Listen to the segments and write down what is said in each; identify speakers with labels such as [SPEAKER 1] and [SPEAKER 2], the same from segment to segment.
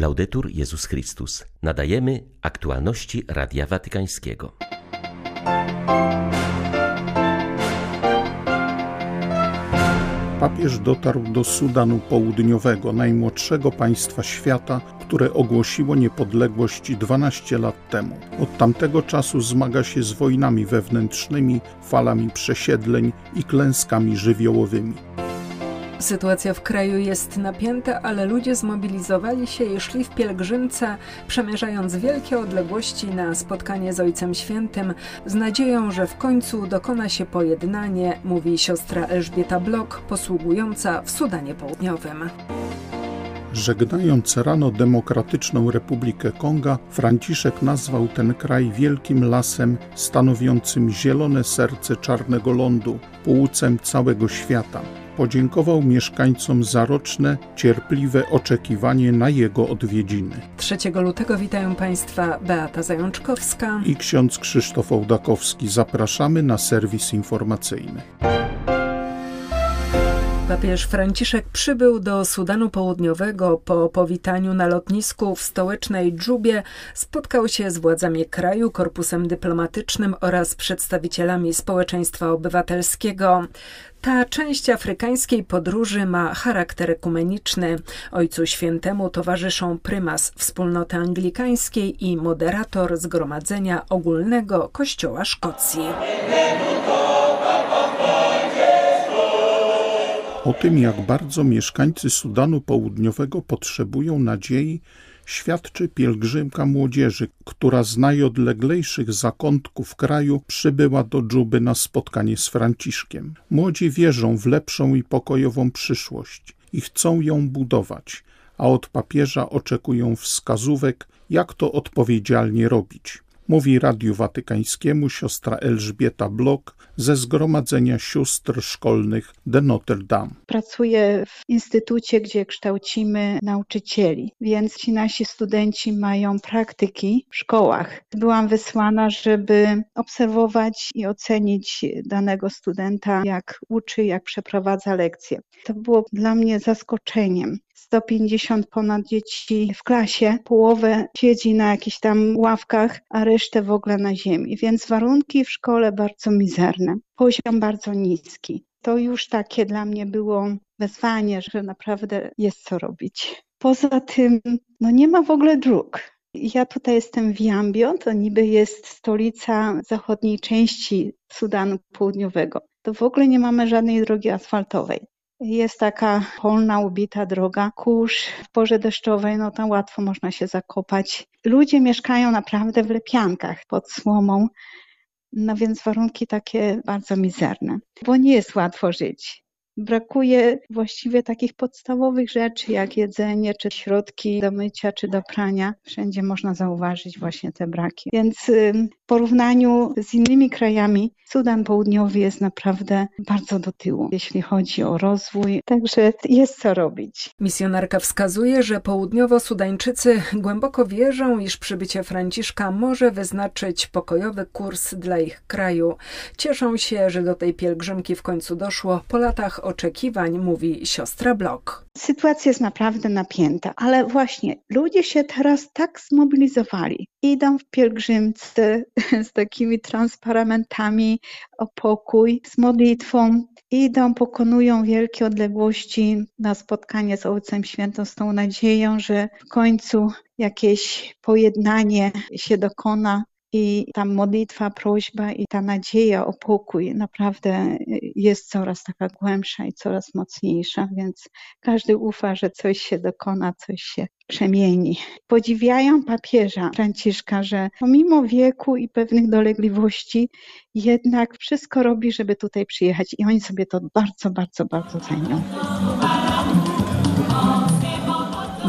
[SPEAKER 1] Laudetur Jezus Chrystus. Nadajemy aktualności Radia Watykańskiego.
[SPEAKER 2] Papież dotarł do Sudanu Południowego, najmłodszego państwa świata, które ogłosiło niepodległość 12 lat temu. Od tamtego czasu zmaga się z wojnami wewnętrznymi, falami przesiedleń i klęskami żywiołowymi.
[SPEAKER 3] Sytuacja w kraju jest napięta, ale ludzie zmobilizowali się i szli w pielgrzymce, przemierzając wielkie odległości na spotkanie z Ojcem Świętym, z nadzieją, że w końcu dokona się pojednanie, mówi siostra Elżbieta Blok, posługująca w Sudanie Południowym.
[SPEAKER 2] Żegnając rano Demokratyczną Republikę Konga, Franciszek nazwał ten kraj wielkim lasem stanowiącym zielone serce czarnego lądu, płucem całego świata podziękował mieszkańcom za roczne, cierpliwe oczekiwanie na jego odwiedziny.
[SPEAKER 3] 3 lutego witają Państwa Beata Zajączkowska
[SPEAKER 2] i ksiądz Krzysztof Ołdakowski. Zapraszamy na serwis informacyjny.
[SPEAKER 3] Papież Franciszek przybył do Sudanu Południowego po powitaniu na lotnisku w stołecznej Dżubie. Spotkał się z władzami kraju, korpusem dyplomatycznym oraz przedstawicielami społeczeństwa obywatelskiego. Ta część afrykańskiej podróży ma charakter ekumeniczny. Ojcu Świętemu towarzyszą prymas wspólnoty anglikańskiej i moderator Zgromadzenia Ogólnego Kościoła Szkocji.
[SPEAKER 2] O tym, jak bardzo mieszkańcy Sudanu Południowego potrzebują nadziei, świadczy pielgrzymka młodzieży, która z najodleglejszych zakątków kraju przybyła do Dżuby na spotkanie z Franciszkiem. Młodzi wierzą w lepszą i pokojową przyszłość i chcą ją budować, a od papieża oczekują wskazówek, jak to odpowiedzialnie robić mówi Radiu Watykańskiemu siostra Elżbieta Blok ze Zgromadzenia Sióstr Szkolnych de Notre Dame.
[SPEAKER 4] Pracuję w instytucie, gdzie kształcimy nauczycieli, więc ci nasi studenci mają praktyki w szkołach. Byłam wysłana, żeby obserwować i ocenić danego studenta, jak uczy, jak przeprowadza lekcje. To było dla mnie zaskoczeniem. 150 ponad dzieci w klasie, połowę siedzi na jakichś tam ławkach, a resztę w ogóle na ziemi. Więc warunki w szkole bardzo mizerne, poziom bardzo niski. To już takie dla mnie było wezwanie, że naprawdę jest co robić. Poza tym, no nie ma w ogóle dróg. Ja tutaj jestem w Jambio, to niby jest stolica zachodniej części Sudanu Południowego. To w ogóle nie mamy żadnej drogi asfaltowej. Jest taka polna, ubita droga, kurz w porze deszczowej, no tam łatwo można się zakopać. Ludzie mieszkają naprawdę w lepiankach pod słomą, no więc warunki takie bardzo mizerne, bo nie jest łatwo żyć. Brakuje właściwie takich podstawowych rzeczy, jak jedzenie, czy środki do mycia, czy do prania. Wszędzie można zauważyć właśnie te braki. Więc w porównaniu z innymi krajami, Sudan Południowy jest naprawdę bardzo do tyłu, jeśli chodzi o rozwój. Także jest co robić.
[SPEAKER 3] Misjonarka wskazuje, że południowo-Sudańczycy głęboko wierzą, iż przybycie Franciszka może wyznaczyć pokojowy kurs dla ich kraju. Cieszą się, że do tej pielgrzymki w końcu doszło po latach oczekiwań, mówi siostra Blok.
[SPEAKER 4] Sytuacja jest naprawdę napięta, ale właśnie ludzie się teraz tak zmobilizowali. Idą w pielgrzymce z takimi transparentami o pokój, z modlitwą. Idą, pokonują wielkie odległości na spotkanie z Ojcem Świętym z tą nadzieją, że w końcu jakieś pojednanie się dokona i ta modlitwa, prośba i ta nadzieja o pokój naprawdę jest coraz taka głębsza i coraz mocniejsza, więc każdy ufa, że coś się dokona, coś się przemieni. Podziwiają papieża Franciszka, że pomimo wieku i pewnych dolegliwości, jednak wszystko robi, żeby tutaj przyjechać i oni sobie to bardzo, bardzo, bardzo cenią.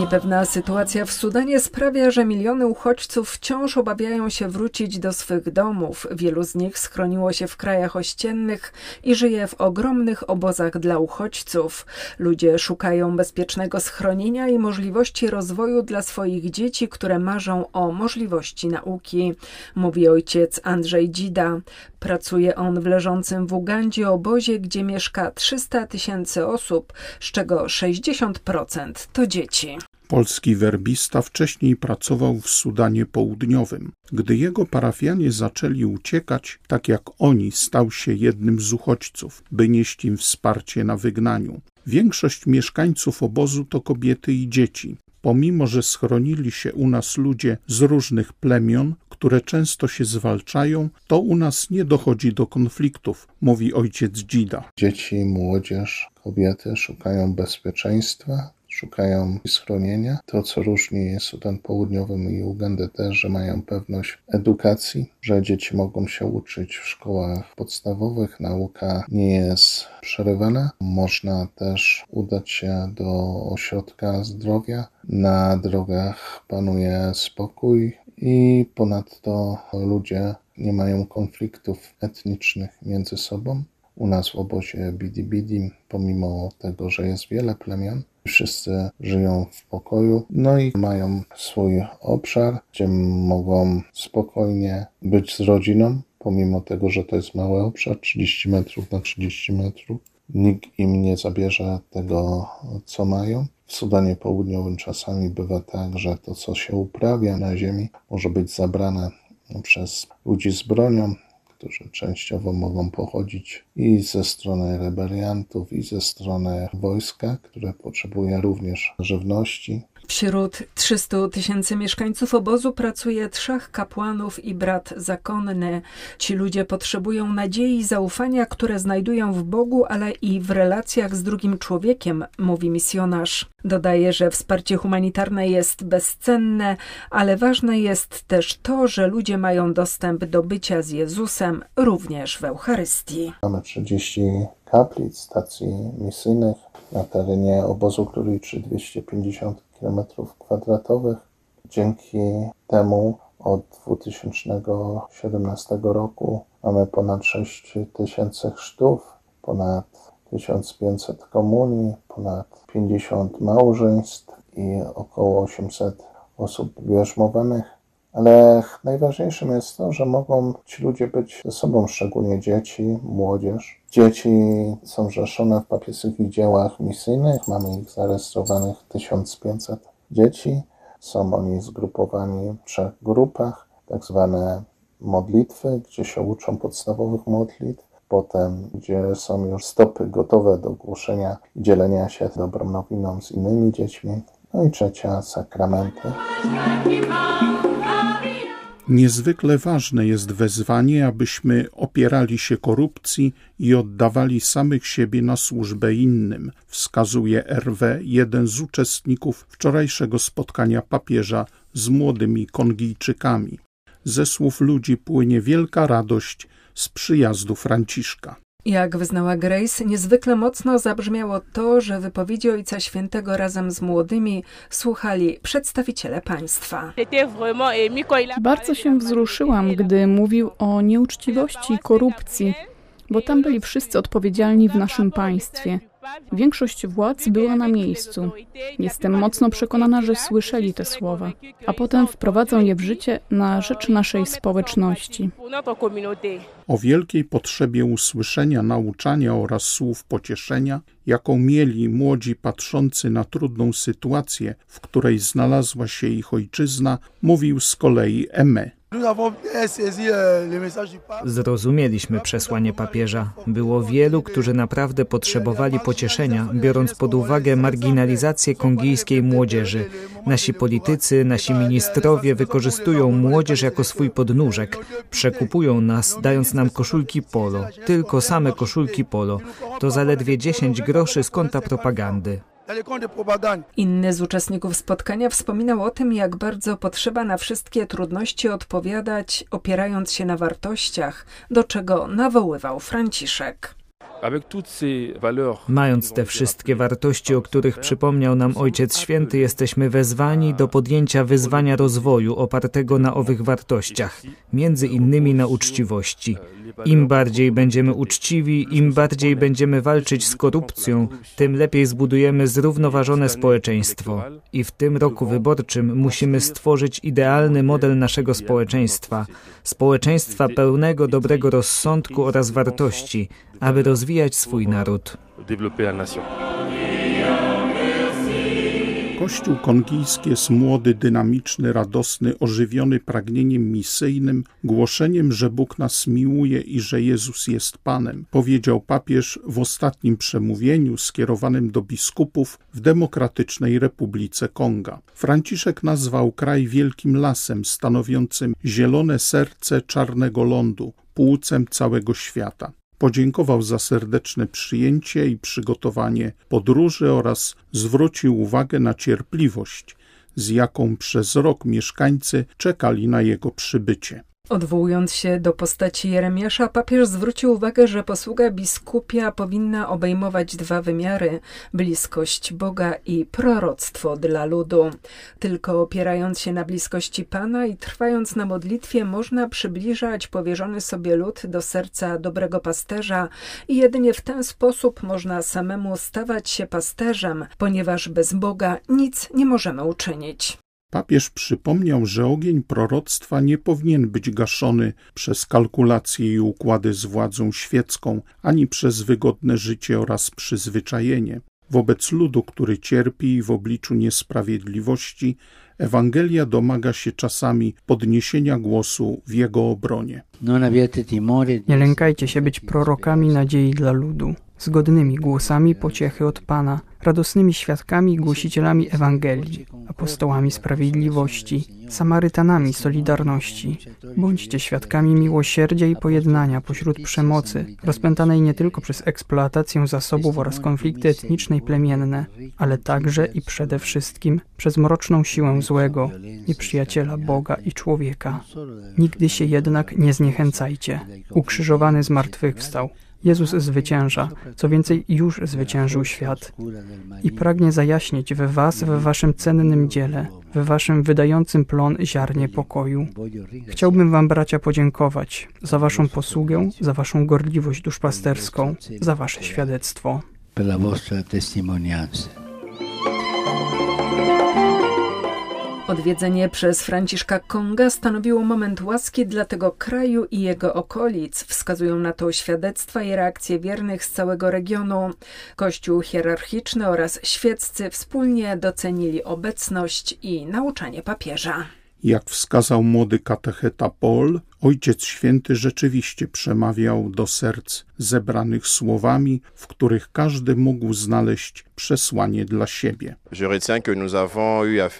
[SPEAKER 3] Niepewna sytuacja w Sudanie sprawia, że miliony uchodźców wciąż obawiają się wrócić do swych domów. Wielu z nich schroniło się w krajach ościennych i żyje w ogromnych obozach dla uchodźców. Ludzie szukają bezpiecznego schronienia i możliwości rozwoju dla swoich dzieci, które marzą o możliwości nauki, mówi ojciec Andrzej Dzida. Pracuje on w leżącym w Ugandzie obozie, gdzie mieszka 300 tysięcy osób, z czego 60% to dzieci.
[SPEAKER 2] Polski werbista wcześniej pracował w Sudanie Południowym. Gdy jego parafianie zaczęli uciekać, tak jak oni, stał się jednym z uchodźców, by nieść im wsparcie na wygnaniu. Większość mieszkańców obozu to kobiety i dzieci. Pomimo, że schronili się u nas ludzie z różnych plemion, które często się zwalczają, to u nas nie dochodzi do konfliktów, mówi ojciec Dzida.
[SPEAKER 5] Dzieci, młodzież, kobiety szukają bezpieczeństwa, szukają schronienia. To, co różni Sudan Południowy i Ugandę też, że mają pewność edukacji, że dzieci mogą się uczyć w szkołach podstawowych, nauka nie jest przerywana. Można też udać się do ośrodka zdrowia. Na drogach panuje spokój i ponadto ludzie nie mają konfliktów etnicznych między sobą. U nas w obozie Bidi pomimo tego, że jest wiele plemion, Wszyscy żyją w pokoju, no i mają swój obszar, gdzie mogą spokojnie być z rodziną, pomimo tego, że to jest mały obszar, 30 metrów na 30 metrów. Nikt im nie zabierze tego, co mają. W Sudanie Południowym czasami bywa tak, że to, co się uprawia na ziemi, może być zabrane przez ludzi z bronią, którzy częściowo mogą pochodzić i ze strony rebeliantów, i ze strony wojska, które potrzebuje również żywności.
[SPEAKER 3] Wśród 300 tysięcy mieszkańców obozu pracuje trzech kapłanów i brat zakonny. Ci ludzie potrzebują nadziei i zaufania, które znajdują w Bogu, ale i w relacjach z drugim człowiekiem, mówi misjonarz. Dodaje, że wsparcie humanitarne jest bezcenne, ale ważne jest też to, że ludzie mają dostęp do bycia z Jezusem również w Eucharystii.
[SPEAKER 5] Mamy 30 kaplic, stacji misyjnych na terenie obozu, który liczy 250 km2. Dzięki temu od 2017 roku mamy ponad 6 tysięcy chrztów, ponad 1500 komunii, ponad 50 małżeństw i około 800 osób bierzmowanych. Ale najważniejszym jest to, że mogą ci ludzie być ze sobą, szczególnie dzieci, młodzież. Dzieci są zrzeszone w papieskich dziełach misyjnych, mamy ich zarejestrowanych 1500 dzieci. Są oni zgrupowani w trzech grupach, tak zwane modlitwy, gdzie się uczą podstawowych modlitw, potem gdzie są już stopy gotowe do głoszenia i dzielenia się dobrą nowiną z innymi dziećmi. No i trzecia, sakramenty.
[SPEAKER 2] Niezwykle ważne jest wezwanie, abyśmy opierali się korupcji i oddawali samych siebie na służbę innym, wskazuje RW jeden z uczestników wczorajszego spotkania papieża z młodymi Kongijczykami. Ze słów ludzi płynie wielka radość z przyjazdu Franciszka.
[SPEAKER 3] Jak wyznała Grace, niezwykle mocno zabrzmiało to, że wypowiedzi Ojca Świętego razem z młodymi słuchali przedstawiciele państwa.
[SPEAKER 6] Bardzo się wzruszyłam, gdy mówił o nieuczciwości i korupcji, bo tam byli wszyscy odpowiedzialni w naszym państwie. Większość władz była na miejscu. Jestem mocno przekonana, że słyszeli te słowa, a potem wprowadzą je w życie na rzecz naszej społeczności.
[SPEAKER 2] O wielkiej potrzebie usłyszenia, nauczania oraz słów pocieszenia, jaką mieli młodzi patrzący na trudną sytuację, w której znalazła się ich ojczyzna, mówił z kolei Eme.
[SPEAKER 7] Zrozumieliśmy przesłanie papieża. Było wielu, którzy naprawdę potrzebowali pocieszenia, biorąc pod uwagę marginalizację kongijskiej młodzieży. Nasi politycy, nasi ministrowie wykorzystują młodzież jako swój podnóżek. Przekupują nas, dając nam koszulki polo. Tylko same koszulki polo. To zaledwie 10 groszy z konta propagandy.
[SPEAKER 3] Inny z uczestników spotkania wspominał o tym, jak bardzo potrzeba na wszystkie trudności odpowiadać, opierając się na wartościach, do czego nawoływał Franciszek.
[SPEAKER 7] Mając te wszystkie wartości, o których przypomniał nam Ojciec Święty, jesteśmy wezwani do podjęcia wyzwania rozwoju opartego na owych wartościach, między innymi na uczciwości. Im bardziej będziemy uczciwi, im bardziej będziemy walczyć z korupcją, tym lepiej zbudujemy zrównoważone społeczeństwo. I w tym roku wyborczym musimy stworzyć idealny model naszego społeczeństwa społeczeństwa pełnego dobrego rozsądku oraz wartości, aby rozwijać swój naród.
[SPEAKER 2] Kościół kongijski jest młody, dynamiczny, radosny, ożywiony pragnieniem misyjnym, głoszeniem, że Bóg nas miłuje i że Jezus jest Panem, powiedział papież w ostatnim przemówieniu skierowanym do biskupów w Demokratycznej Republice Konga. Franciszek nazwał kraj wielkim lasem stanowiącym zielone serce czarnego lądu, płucem całego świata podziękował za serdeczne przyjęcie i przygotowanie podróży oraz zwrócił uwagę na cierpliwość, z jaką przez rok mieszkańcy czekali na jego przybycie.
[SPEAKER 3] Odwołując się do postaci Jeremiasza, papież zwrócił uwagę, że posługa biskupia powinna obejmować dwa wymiary bliskość Boga i proroctwo dla ludu. Tylko opierając się na bliskości Pana i trwając na modlitwie, można przybliżać powierzony sobie lud do serca dobrego pasterza i jedynie w ten sposób można samemu stawać się pasterzem, ponieważ bez Boga nic nie możemy uczynić.
[SPEAKER 2] Papież przypomniał, że ogień proroctwa nie powinien być gaszony przez kalkulacje i układy z władzą świecką, ani przez wygodne życie oraz przyzwyczajenie. Wobec ludu, który cierpi i w obliczu niesprawiedliwości, Ewangelia domaga się czasami podniesienia głosu w jego obronie.
[SPEAKER 8] Nie lękajcie się być prorokami nadziei dla ludu, zgodnymi głosami pociechy od Pana, radosnymi świadkami i głosicielami Ewangelii, apostołami sprawiedliwości, Samarytanami solidarności. Bądźcie świadkami miłosierdzia i pojednania pośród przemocy, rozpętanej nie tylko przez eksploatację zasobów oraz konflikty etniczne i plemienne, ale także i przede wszystkim przez mroczną siłę złego, nieprzyjaciela Boga i człowieka. Nigdy się jednak nie zniechęcajcie. Ukrzyżowany zmartwychwstał. Jezus zwycięża, co więcej, już zwyciężył świat i pragnie zajaśnić we Was, we Waszym cennym dziele, we Waszym wydającym plon ziarnie pokoju. Chciałbym Wam, bracia, podziękować za Waszą posługę, za Waszą gorliwość duszpasterską, za Wasze świadectwo. Per la vostra testimonianza.
[SPEAKER 3] Odwiedzenie przez Franciszka Konga stanowiło moment łaski dla tego kraju i jego okolic. Wskazują na to świadectwa i reakcje wiernych z całego regionu. Kościół hierarchiczny oraz świeccy wspólnie docenili obecność i nauczanie papieża.
[SPEAKER 2] Jak wskazał młody katecheta Paul, Ojciec Święty rzeczywiście przemawiał do serc zebranych słowami, w których każdy mógł znaleźć przesłanie dla siebie.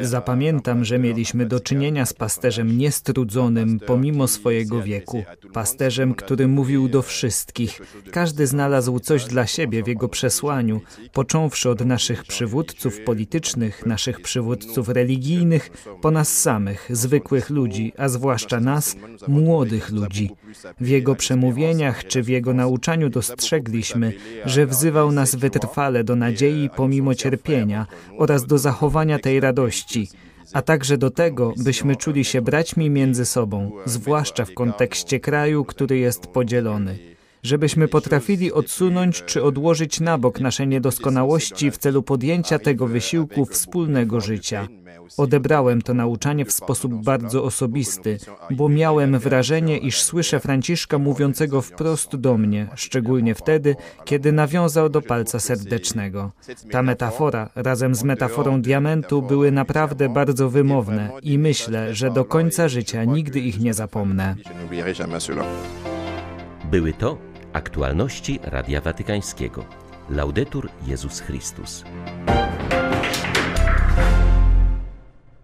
[SPEAKER 7] Zapamiętam, że mieliśmy do czynienia z pasterzem niestrudzonym pomimo swojego wieku. Pasterzem, który mówił do wszystkich. Każdy znalazł coś dla siebie w jego przesłaniu, począwszy od naszych przywódców politycznych, naszych przywódców religijnych, po nas samych, zwykłych ludzi, a zwłaszcza nas, młodych ludzi. W jego przemówieniach czy w jego nauczaniu dostrzegliśmy, że wzywał nas wytrwale do nadziei pomimo cierpienia oraz do zachowania tej radości, a także do tego, byśmy czuli się braćmi między sobą, zwłaszcza w kontekście kraju, który jest podzielony żebyśmy potrafili odsunąć czy odłożyć na bok nasze niedoskonałości w celu podjęcia tego wysiłku wspólnego życia. Odebrałem to nauczanie w sposób bardzo osobisty, bo miałem wrażenie, iż słyszę Franciszka mówiącego wprost do mnie, szczególnie wtedy, kiedy nawiązał do palca serdecznego. Ta metafora razem z metaforą diamentu były naprawdę bardzo wymowne i myślę, że do końca życia nigdy ich nie zapomnę.
[SPEAKER 1] Były to aktualności Radia Watykańskiego. Laudetur Jezus Chrystus.